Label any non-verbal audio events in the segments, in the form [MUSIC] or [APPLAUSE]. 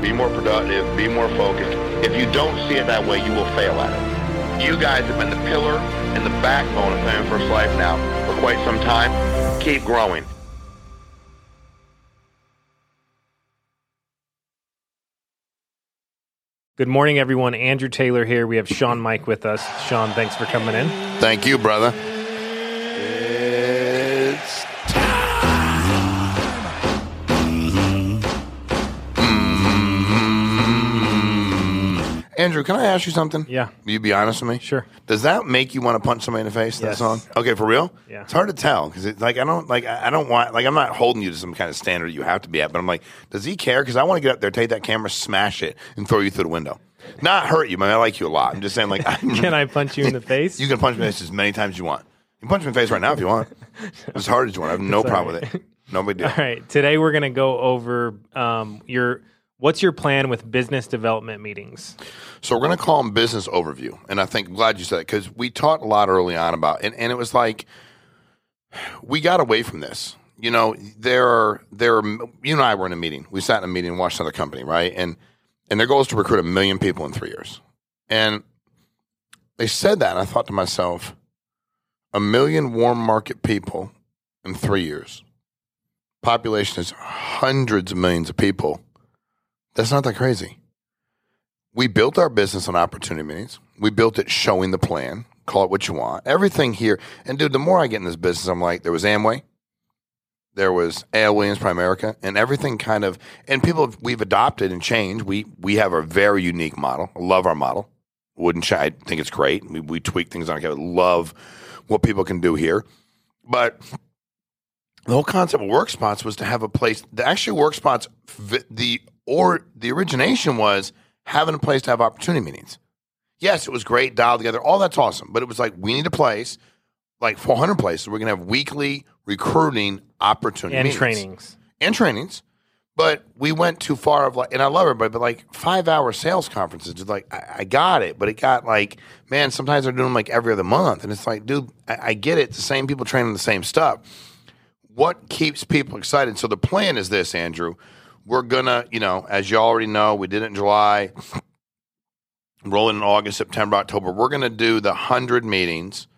Be more productive. Be more focused. If you don't see it that way, you will fail at it. You guys have been the pillar and the backbone of Family First Life now for quite some time. Keep growing. Good morning, everyone. Andrew Taylor here. We have Shawn Meaike with us. Sean, thanks for coming in. Thank you, brother. Andrew, can I ask you something? Yeah. Will you be honest with me? Sure. Does that make you want to punch somebody in the face? That Yes. song? Okay, for real? Yeah. It's hard to tell because it's like I don't like I I don't want like I'm not holding you to some kind of standard you have to be at, but I'm like, does he care? Because I want to get up there, take that camera, smash it, and throw you through the window. Not hurt you, man. I like you a lot. I'm just saying, like, I'm, [LAUGHS] Can I punch you in the [LAUGHS] face? You can punch me in the face as many times as you want. You can punch me in the face right now if you want. [LAUGHS] As hard as you want. I have no problem with it. No big deal. All right. Today we're going to go over um, your what's your plan with business development meetings. So we're going to call them business overview, and I think I'm glad you said it because we talked a lot early on about, and, and it was like we got away from this. You know, there are there are you and I were in a meeting. We sat in a meeting and watched another company, right? And and their goal is to recruit a million people in three years. And they said that, and I thought to myself, a million warm market people in three years. Population is hundreds of millions of people. That's not that crazy we built our business on opportunity meetings. We built it showing the plan. Call it what you want. Everything here. And dude, the more I get in this business, I'm like, there was Amway, there was A.L. Williams Primerica, and everything kind of. And people have, we've adopted and changed. We we have a very unique model. I love our model. Wouldn't ch- I think it's great. We, we tweak things on. I love what people can do here, but the whole concept of work spots was to have a place. The actually work spots, the or the origination was having a place to have opportunity meetings. Yes, it was great, dialed together, all that's awesome. But it was like we need a place, like 400 places. We're going to have weekly recruiting opportunity And meetings. trainings. and trainings. But we went too far of like, and I love everybody, but like five hour sales conferences, just like I, I got it, but it got like, man, sometimes they're doing them like every other month, and it's like, dude, I, I get it. The same people training the same stuff. What keeps people excited? So the plan is this, Andrew. We're gonna, you know, as you already know, we did it in July, rolling in August, September, October. We're gonna do the hundred meetings.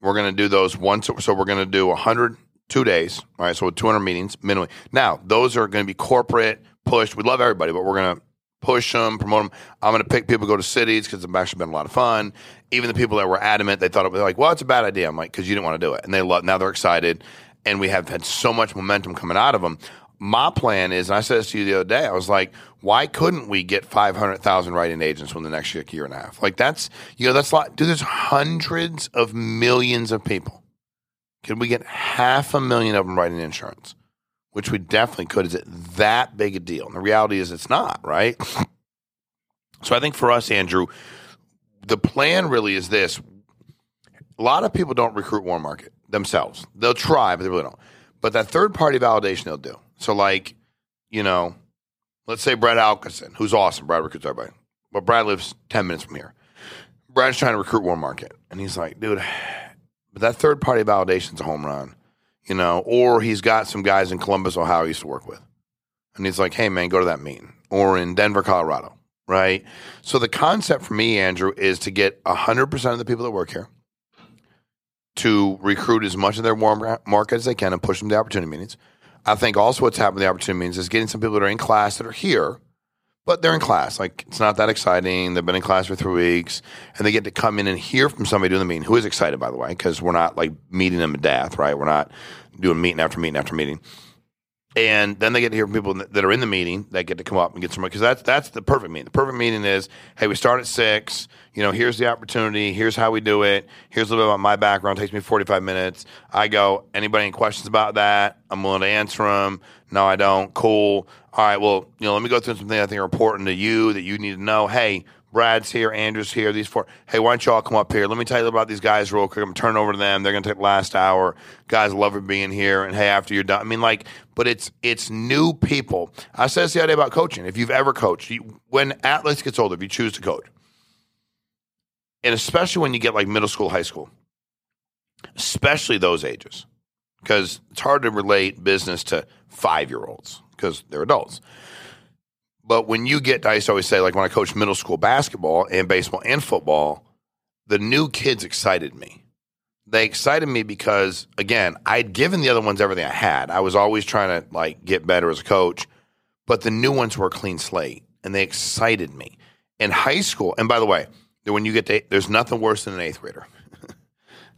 We're gonna do those once. So we're gonna do hundred two days, all right? So with 200 meetings minimally. Now, those are to be corporate pushed. We love everybody, but we're to push them, promote them. I'm going to pick people to go to cities because it's actually been a lot of fun. Even the people that were adamant, they thought it was like, well, it's a bad idea. I'm like, because you didn't want to do it. And they love, now they're excited. And we have had so much momentum coming out of them. My plan is, and I said this to you the other day, I was like, why couldn't we get 500,000 writing agents within the next year, and a half? Like, that's, you know, that's a lot. Dude, there's hundreds of millions of people. Could we get half a million of them writing insurance? Which we definitely could. Is it that big a deal? And the reality is it's not, right? [LAUGHS] So I think for us, Andrew, the plan really is this. A lot of people don't recruit warm market themselves. They'll try, but they really don't. But that third party validation they'll do. So like, you know, let's say Brad Alkinson, who's awesome. Brad recruits everybody. But Brad lives 10 minutes from here. Brad's trying to recruit warm market. And he's like, dude, [SIGHS] but that third party validation's a home run, you know, or he's got some guys in Columbus, Ohio, he used to work with. And he's like, hey, man, go to that meeting. Or in Denver, Colorado, right? So the concept for me, Andrew, is to get 100% of the people that work here to recruit as much of their warm market as they can and push them to opportunity meetings. I think also what's happened with the opportunity means is getting some people that are in class that are here, but they're in class. Like it's not that exciting. They've been in class for three weeks, and they get to come in and hear from somebody doing the meeting who is excited, by the way, because we're not like meeting them to death, right? We're not doing meeting after meeting after meeting. And then they get to hear from people that are in the meeting that get to come up and get some because that's that's the perfect meeting. The perfect meeting is, hey, we start at six. You know, here's the opportunity. Here's how we do it. Here's a little bit about my background. It takes me 45 minutes. I go. Anybody any questions about that? I'm willing to answer them. No, I don't. Cool. all right, well, you know, let me go through some things I think are important to you that you need to know. Hey, Brad's here, Andrew's here, these four. Hey, why don't you all come up here? Let me tell you about these guys real quick. I'm turning over to them. They're gonna take the last hour. Guys love it being here. And hey, after you're done, I mean, like, but it's it's new people. I said this the other day about coaching. If you've ever coached, you, when Atlas gets older, if you choose to coach, and especially when you get like middle school, high school, especially those ages, because it's hard to relate business to five year olds because they're adults. But when you get, I used to always say, like when I coached middle school basketball and baseball and football, the new kids excited me. They excited me because, again, I'd given the other ones everything I had. I was always trying to like get better as a coach, but the new ones were a clean slate and they excited me. In high school, and by the way, when you get to, there's nothing worse than an eighth grader. [LAUGHS]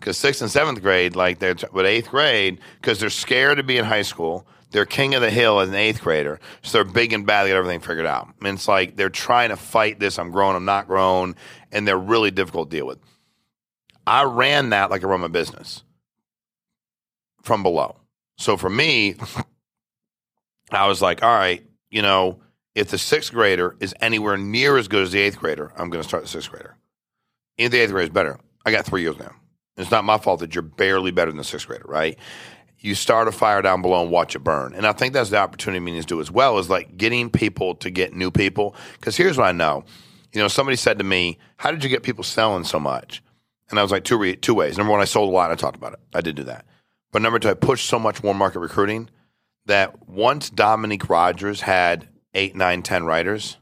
Because sixth and seventh grade, like they're, but eighth grade, because they're scared to be in high school they're king of the hill as an eighth grader, so they're big and bad. They got everything figured out. And it's like they're trying to fight this. I'm grown. I'm not grown, and they're really difficult to deal with. I ran that like I run my business from below. So for me, [LAUGHS] I was like, all right, you know, if the sixth grader is anywhere near as good as the eighth grader, I'm going to start the sixth grader. If the eighth grader is better, I got three years now. It's not my fault that you're barely better than the sixth grader, right? You start a fire down below and watch it burn. And I think that's the opportunity meetings do as well is like getting people to get new people. Because here's what I know. You know, somebody said to me, How did you get people selling so much? And I was like, two, re- two ways. Number one, I sold a lot. I talked about it. I did do that. But number two, I pushed so much more market recruiting that once Dominique Rogers had eight, nine, ten writers,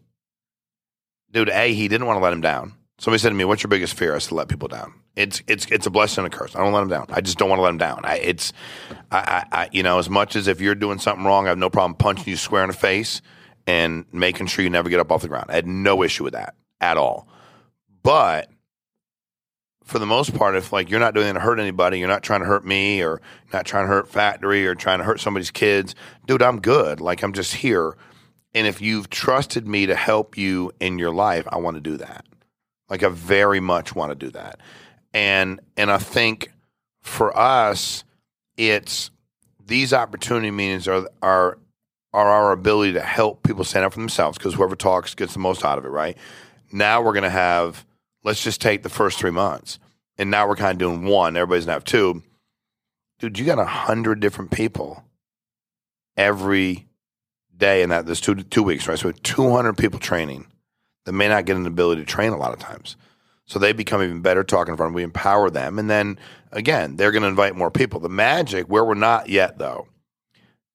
dude, A, he didn't want to let him down. Somebody said to me, What's your biggest fear? I said, Let people down it's it's it's a blessing and a curse. I don't let them down. I just don't want to let them down. I, it's I, I, you know as much as if you're doing something wrong, I have no problem punching you square in the face and making sure you never get up off the ground. I had no issue with that at all. But for the most part, if like you're not doing anything to hurt anybody, you're not trying to hurt me or not trying to hurt factory or trying to hurt somebody's kids, dude, I'm good. Like I'm just here. And if you've trusted me to help you in your life, I want to do that. Like I very much want to do that and and I think for us, it's these opportunity meetings are are are our ability to help people stand up for themselves because whoever talks gets the most out of it, right? Now we're going to have let's just take the first three months, and now we're kind of doing one. Everybody's to have two. Dude, you got a hundred different people every day in that. There's two two weeks, right? So two hundred people training that may not get an ability to train a lot of times. So they become even better talking in front. We empower them. And then again, they're going to invite more people. The magic, where we're not yet though,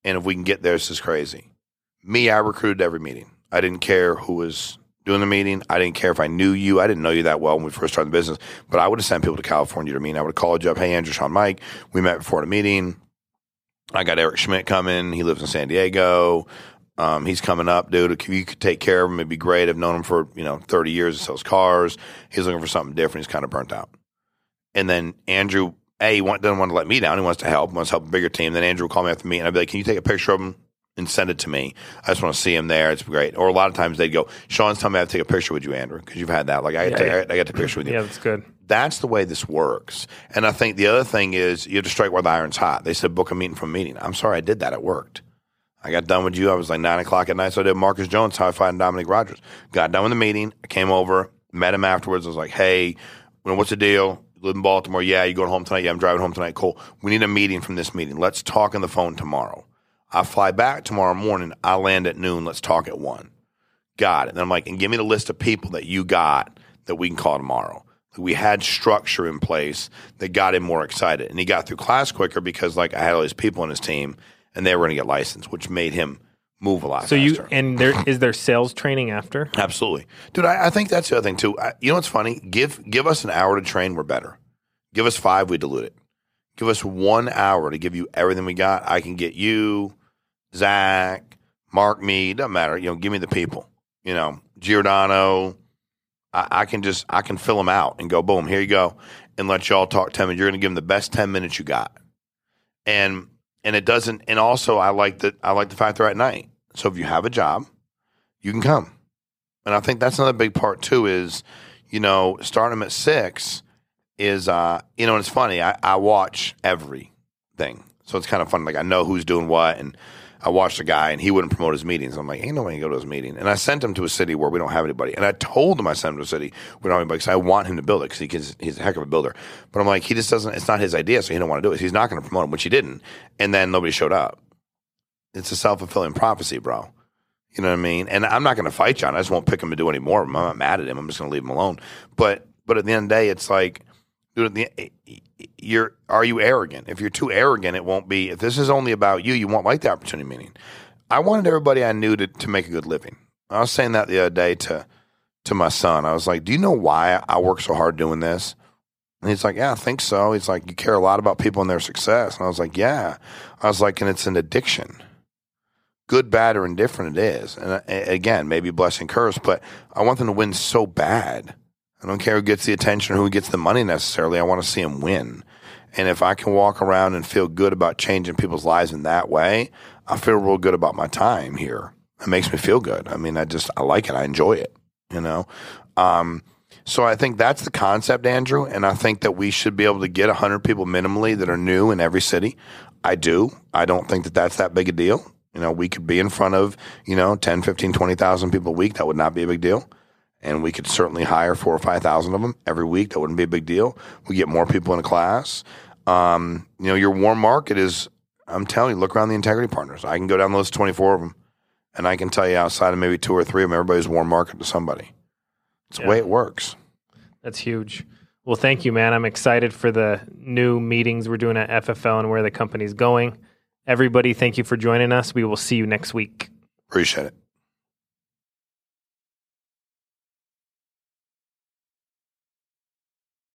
and if we can get there, this is crazy. Me, I recruited every meeting. I didn't care who was doing the meeting. I didn't care if I knew you. I didn't know you that well when we first started the business, but I would have sent people to California to meet. I would have called you up. Hey, Andrew, Sean, Mike, we met before the meeting. I got Eric Schmidt coming. He lives in San Diego. Um, he's coming up, dude. If you could take care of him, it'd be great. I've known him for you know thirty years. He sells cars. He's looking for something different. He's kind of burnt out. And then Andrew, a he want, doesn't want to let me down. He wants to help. He wants to help a bigger team. Then Andrew will call me after me, and I'd be like, "Can you take a picture of him and send it to me? I just want to see him there. It's great." Or a lot of times they'd go, "Sean's telling me I have to take a picture with you, Andrew, because you've had that. Like I, yeah, take, yeah. I, I got the picture with you. Yeah, that's good." That's the way this works. And I think the other thing is you have to strike while the iron's hot. They said book a meeting from a meeting. I'm sorry, I did that. It worked. I got done with you. I was like nine o'clock at night. So I did Marcus Jones, how I find Dominique Rodgers. Got done with the meeting. I came over, met him afterwards. I was like, hey, what's the deal? You live in Baltimore. Yeah, you going home tonight? Yeah, I'm driving home tonight. Cool. We need a meeting from this meeting. Let's talk on the phone tomorrow. I fly back tomorrow morning. I land at noon. Let's talk at one. Got it. And I'm like, and give me the list of people that you got that we can call tomorrow. We had structure in place that got him more excited. And he got through class quicker because like I had all these people on his team and they were going to get licensed, which made him move a lot. So faster. you and there [LAUGHS] is there sales training after? Absolutely, dude. I, I think that's the other thing too. I, you know what's funny? Give give us an hour to train, we're better. Give us five, we dilute it. Give us one hour to give you everything we got. I can get you, Zach, Mark, me. Doesn't matter. You know, give me the people. You know, Giordano. I, I can just I can fill them out and go boom. Here you go, and let y'all talk ten minutes. You're going to give them the best ten minutes you got, and and it doesn't. And also, I like that. I like the fact they're at night. So if you have a job, you can come. And I think that's another big part too. Is you know starting them at six is uh you know and it's funny. I, I watch everything, so it's kind of fun. Like I know who's doing what, and I watched a guy and he wouldn't promote his meetings. I'm like, ain't no way you go to his meeting. And I sent him to a city where we don't have anybody. And I told him I sent him to a city we don't have anybody because I want him to build it because he can, he's a heck of a builder. But I'm like, he just doesn't, it's not his idea, so he don't want to do it. He's not going to promote him, which he didn't. And then nobody showed up. It's a self fulfilling prophecy, bro. You know what I mean? And I'm not going to fight John. I just won't pick him to do any more. Of them. I'm not mad at him. I'm just going to leave him alone. But but at the end of the day, it's like, you're are you arrogant? If you're too arrogant, it won't be. If this is only about you, you won't like the opportunity meeting. I wanted everybody I knew to to make a good living. I was saying that the other day to to my son. I was like, "Do you know why I work so hard doing this?" And he's like, "Yeah, I think so." He's like, "You care a lot about people and their success." And I was like, "Yeah." I was like, "And it's an addiction." good, bad, or indifferent it is. And uh, again, maybe blessing curse, but I want them to win so bad. I don't care who gets the attention or who gets the money necessarily. I want to see them win. And if I can walk around and feel good about changing people's lives in that way, I feel real good about my time here. It makes me feel good. I mean, I just, I like it. I enjoy it, you know? Um, so I think that's the concept, Andrew. And I think that we should be able to get 100 people minimally that are new in every city. I do. I don't think that that's that big a deal. You know, we could be in front of, you know, 10, 15, 20,000 people a week. That would not be a big deal. And we could certainly hire four or 5,000 of them every week. That wouldn't be a big deal. We get more people in a class. Um, you know, your warm market is, I'm telling you, look around the integrity partners. I can go down the list 24 of them. And I can tell you outside of maybe two or three of them, everybody's warm market to somebody. It's yeah. the way it works. That's huge. Well, thank you, man. I'm excited for the new meetings we're doing at FFL and where the company's going. Everybody, thank you for joining us. We will see you next week. Appreciate it.